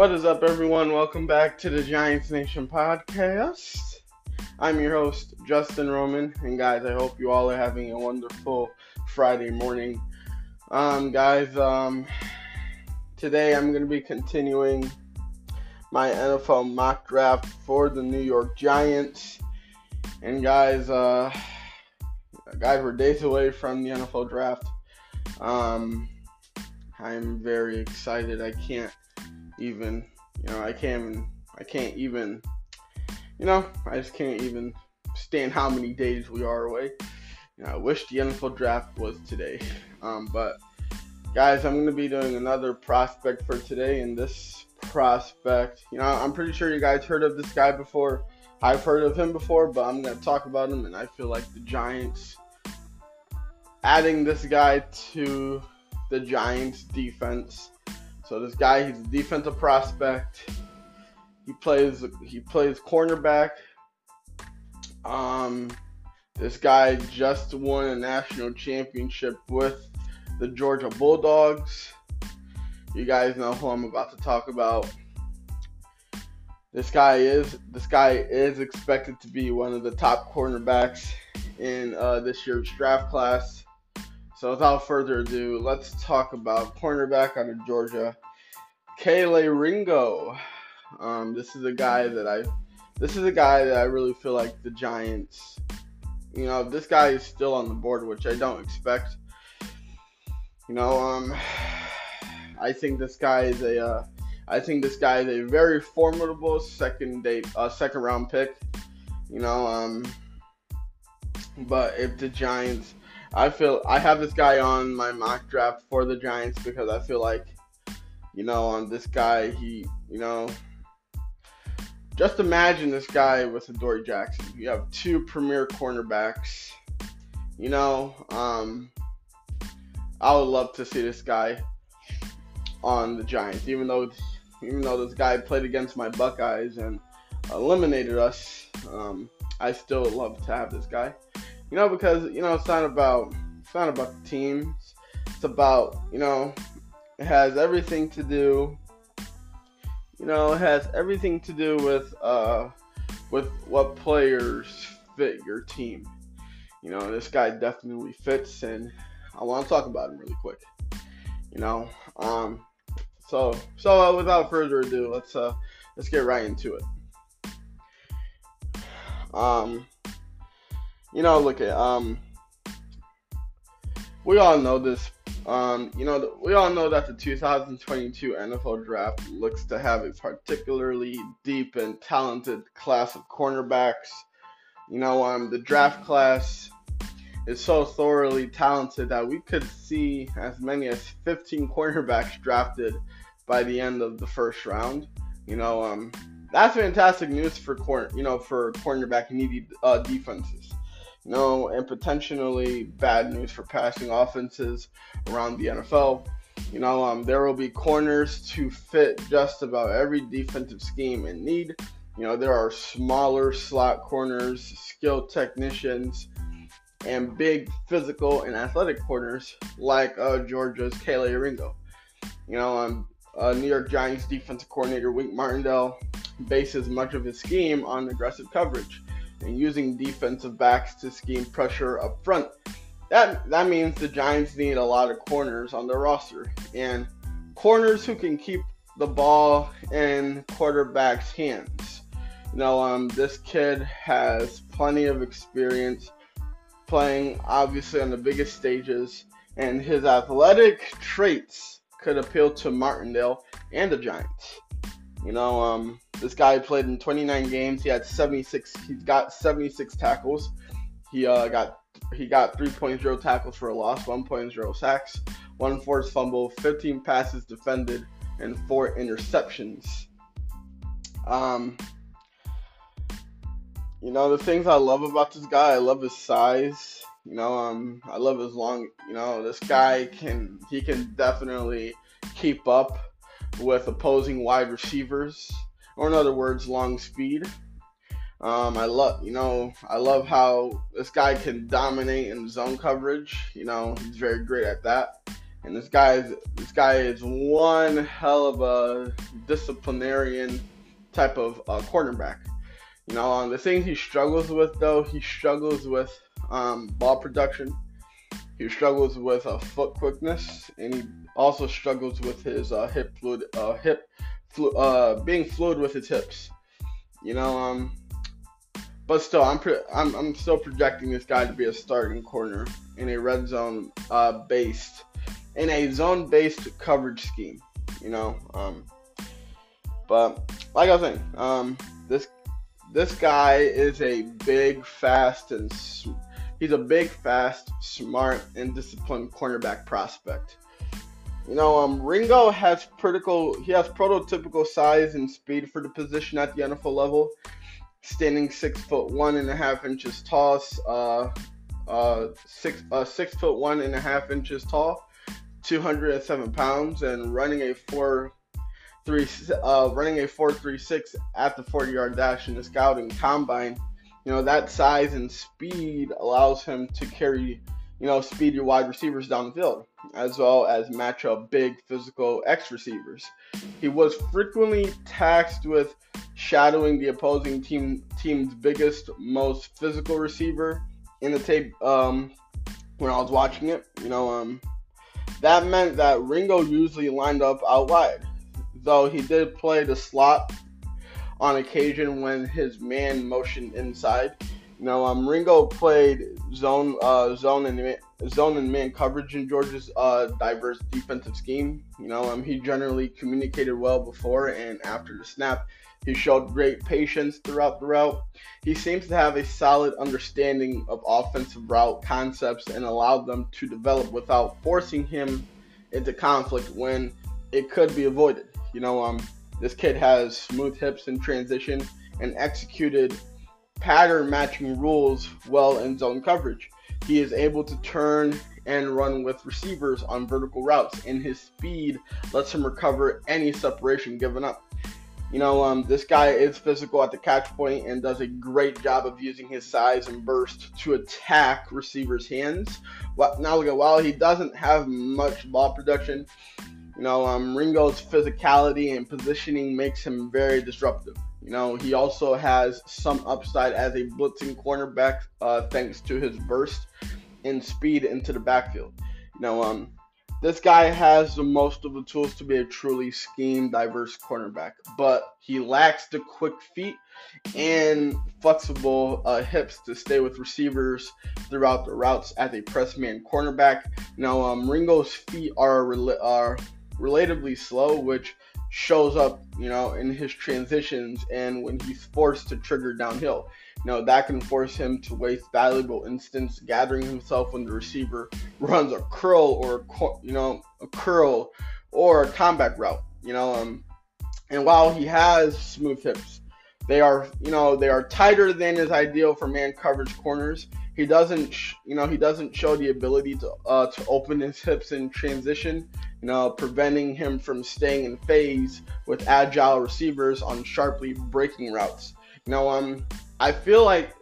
What is up, everyone? Welcome back to the Giants Nation podcast. I'm your host, Justin Roman, and guys, I hope you all are having a wonderful Friday morning. Um, guys, um, today I'm going to be continuing my NFL mock draft for the New York Giants. And guys, uh, guys, we're days away from the NFL draft. Um, I'm very excited. I can't even, you know, I can't even, I can't even, you know, I just can't even stand how many days we are away. You know, I wish the NFL draft was today. Um, but guys, I'm gonna be doing another prospect for today, and this prospect, you know, I'm pretty sure you guys heard of this guy before. I've heard of him before, but I'm gonna talk about him, and I feel like the Giants adding this guy to the Giants defense. So this guy, he's a defensive prospect. He plays he plays cornerback. Um, this guy just won a national championship with the Georgia Bulldogs. You guys know who I'm about to talk about. This guy is this guy is expected to be one of the top cornerbacks in uh, this year's draft class. So without further ado, let's talk about cornerback out of Georgia, Kelee Ringo. Um, this is a guy that I, this is a guy that I really feel like the Giants, you know, this guy is still on the board, which I don't expect. You know, um, I think this guy is a, uh, I think this guy is a very formidable second date, uh, second round pick. You know, um, but if the Giants I feel I have this guy on my mock draft for the Giants because I feel like, you know, on this guy, he, you know, just imagine this guy with Adoree Jackson. You have two premier cornerbacks. You know, um, I would love to see this guy on the Giants, even though, even though this guy played against my Buckeyes and eliminated us. Um, I still love to have this guy. You know, because you know it's not about it's not about the teams. It's about you know it has everything to do. You know, it has everything to do with uh with what players fit your team. You know, this guy definitely fits, and I want to talk about him really quick. You know, um, so so uh, without further ado, let's uh let's get right into it. Um, you know, look at um, we all know this. Um, you know, we all know that the 2022 NFL Draft looks to have a particularly deep and talented class of cornerbacks. You know, um, the draft class is so thoroughly talented that we could see as many as 15 cornerbacks drafted by the end of the first round. You know, um, that's fantastic news for corner, you know, for cornerback needy uh, defenses know, and potentially bad news for passing offenses around the NFL. You know, um, there will be corners to fit just about every defensive scheme in need. You know, there are smaller slot corners, skilled technicians, and big physical and athletic corners like uh, Georgia's Kelee Ringo. You know, um, uh, New York Giants defensive coordinator Wink Martindale bases much of his scheme on aggressive coverage and using defensive backs to scheme pressure up front. That that means the Giants need a lot of corners on their roster and corners who can keep the ball in quarterbacks' hands. You know, um, this kid has plenty of experience playing, obviously, on the biggest stages, and his athletic traits could appeal to Martindale and the Giants. You know, um, this guy played in 29 games. He had 76. He's got 76 tackles. He uh, got he got 3.0 tackles for a loss, 1.0 sacks, one forced fumble, 15 passes defended, and four interceptions. Um, you know the things I love about this guy. I love his size. You know, um, I love his long. You know, this guy can he can definitely keep up with opposing wide receivers or in other words, long speed. Um, I love, you know, I love how this guy can dominate in zone coverage. You know, he's very great at that. and this guy is this guy is one hell of a disciplinarian type of uh, cornerback. You know, um, the things he struggles with though, he struggles with um, ball production. He struggles with uh, foot quickness, and he also struggles with his uh, hip fluid, uh, hip flu- uh, being fluid with his hips. You know, um, but still, I'm, pre- I'm I'm still projecting this guy to be a starting corner in a red zone uh, based in a zone based coverage scheme. You know, um, but like I was saying, um, this this guy is a big, fast, and he's a big, fast, smart, and disciplined cornerback prospect. You know, um, Ringo has critical, he has prototypical size and speed for the position at the NFL level. Standing six foot one and a half inches tall, uh, uh, six uh, six foot one and a half inches tall, 207 pounds, and running a four three uh, running a four three six at the 40 yard dash in the scouting combine. You know that size and speed allows him to carry you know speedy wide receivers down the field, as well as match up big physical X receivers. He was frequently tasked with shadowing the opposing team team's biggest, most physical receiver in the tape. Um, when I was watching it, you know, um, that meant that Ringo usually lined up out wide though he did play the slot on occasion when his man motioned inside. Know, um, Ringo played zone, uh, zone and man, zone and man coverage in Georgia's uh, diverse defensive scheme. You know, um, he generally communicated well before and after the snap. He showed great patience throughout the route. He seems to have a solid understanding of offensive route concepts and allowed them to develop without forcing him into conflict when it could be avoided. You know, um, this kid has smooth hips in transition and executed pattern matching rules well in zone coverage. He is able to turn and run with receivers on vertical routes, and his speed lets him recover any separation given up. You know, um, this guy is physical at the catch point and does a great job of using his size and burst to attack receivers' hands. Now, look at while he doesn't have much ball production, you know, um, Ringo's physicality and positioning makes him very disruptive. You know, he also has some upside as a blitzing cornerback uh, thanks to his burst and speed into the backfield. You know, um, this guy has the most of the tools to be a truly scheme diverse cornerback, but he lacks the quick feet and flexible uh, hips to stay with receivers throughout the routes as a press man cornerback. Now, um, Ringo's feet are, are relatively slow, which shows up, you know, in his transitions and when he's forced to trigger downhill. You know, that can force him to waste valuable instants gathering himself when the receiver runs a curl or, a, you know, a curl or a comeback route, you know. Um, and while he has smooth hips, they are, you know, they are tighter than is ideal for man coverage corners. He doesn't, you know, he doesn't show the ability to uh, to open his hips in transition you know, preventing him from staying in phase with agile receivers on sharply breaking routes. You know, um, I feel like,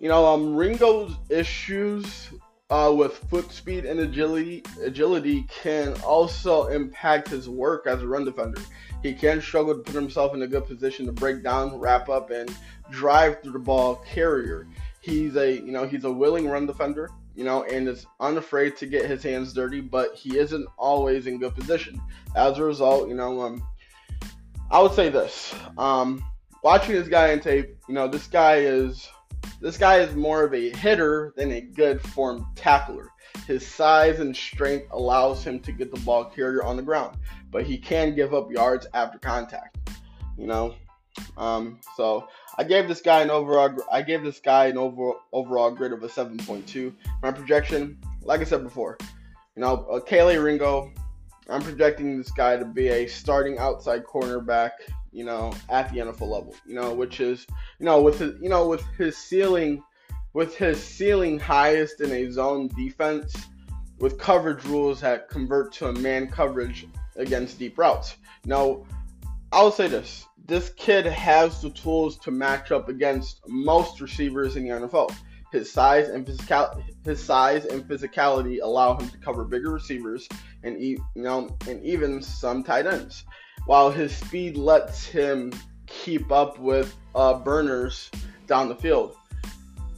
you know, um, Ringo's issues uh, with foot speed and agility agility can also impact his work as a run defender. He can struggle to put himself in a good position to break down, wrap up, and drive through the ball carrier. He's a you know he's a willing run defender you know, and is unafraid to get his hands dirty, but he isn't always in good position. As a result, you know, um, I would say this: um, watching this guy in tape, you know, this guy is this guy is more of a hitter than a good form tackler. His size and strength allows him to get the ball carrier on the ground, but he can give up yards after contact. You know, um, so I gave this guy an overall. I gave this guy an over, overall grade of a 7.2. My projection, like I said before, you know, uh, Kelee Ringo. I'm projecting this guy to be a starting outside cornerback. You know, at the NFL level. You know, which is you know with his you know with his ceiling, with his ceiling highest in a zone defense, with coverage rules that convert to a man coverage against deep routes. Now, I will say this: this kid has the tools to match up against most receivers in the NFL. His size and physical his size and physicality allow him to cover bigger receivers and you know and even some tight ends, while his speed lets him keep up with uh, burners down the field.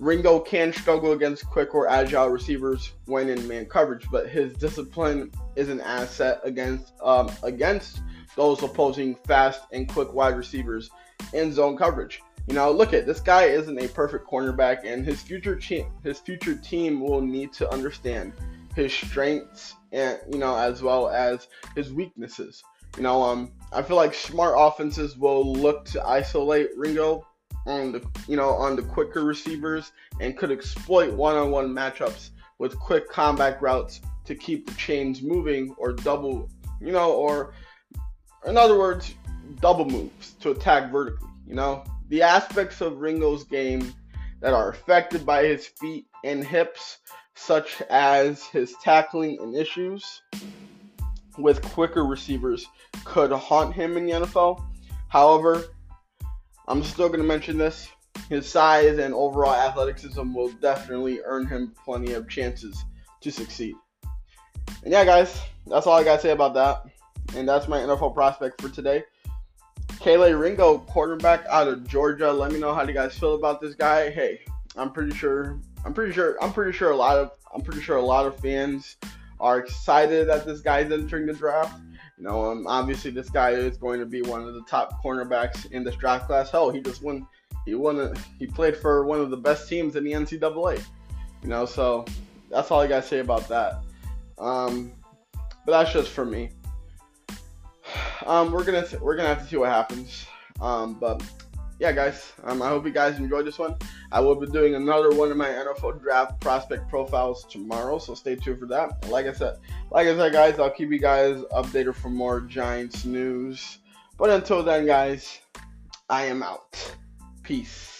Ringo can struggle against quick or agile receivers when in man coverage, but his discipline is an asset against um, against those opposing fast and quick wide receivers in zone coverage. You know, look at this guy isn't a perfect cornerback, and his future team his future team will need to understand his strengths and you know as well as his weaknesses. You know, um, I feel like smart offenses will look to isolate Ringo on the you know on the quicker receivers and could exploit one-on-one matchups with quick comeback routes to keep the chains moving or double you know or in other words double moves to attack vertically you know the aspects of Ringo's game that are affected by his feet and hips such as his tackling and issues with quicker receivers could haunt him in the NFL however I'm still going to mention this. His size and overall athleticism will definitely earn him plenty of chances to succeed. And yeah, guys, that's all I got to say about that. And that's my NFL prospect for today. Kelee Ringo, quarterback out of Georgia. Let me know how you guys feel about this guy. Hey, I'm pretty sure. I'm pretty sure. I'm pretty sure a lot of. I'm pretty sure a lot of fans are excited that this guy's entering the draft. You know, um, obviously this guy is going to be one of the top cornerbacks in this draft class. Hell, he just won. He won. A, he played for one of the best teams in the NCAA. You know, so that's all I gotta say about that. Um, but that's just for me. Um, we're gonna we're gonna have to see what happens. Um, but yeah, guys, um, I hope you guys enjoyed this one. I will be doing another one of my NFL draft prospect profiles tomorrow, so stay tuned for that. Like I said, like I said, guys, I'll keep you guys updated for more Giants news. But until then, guys, I am out. Peace.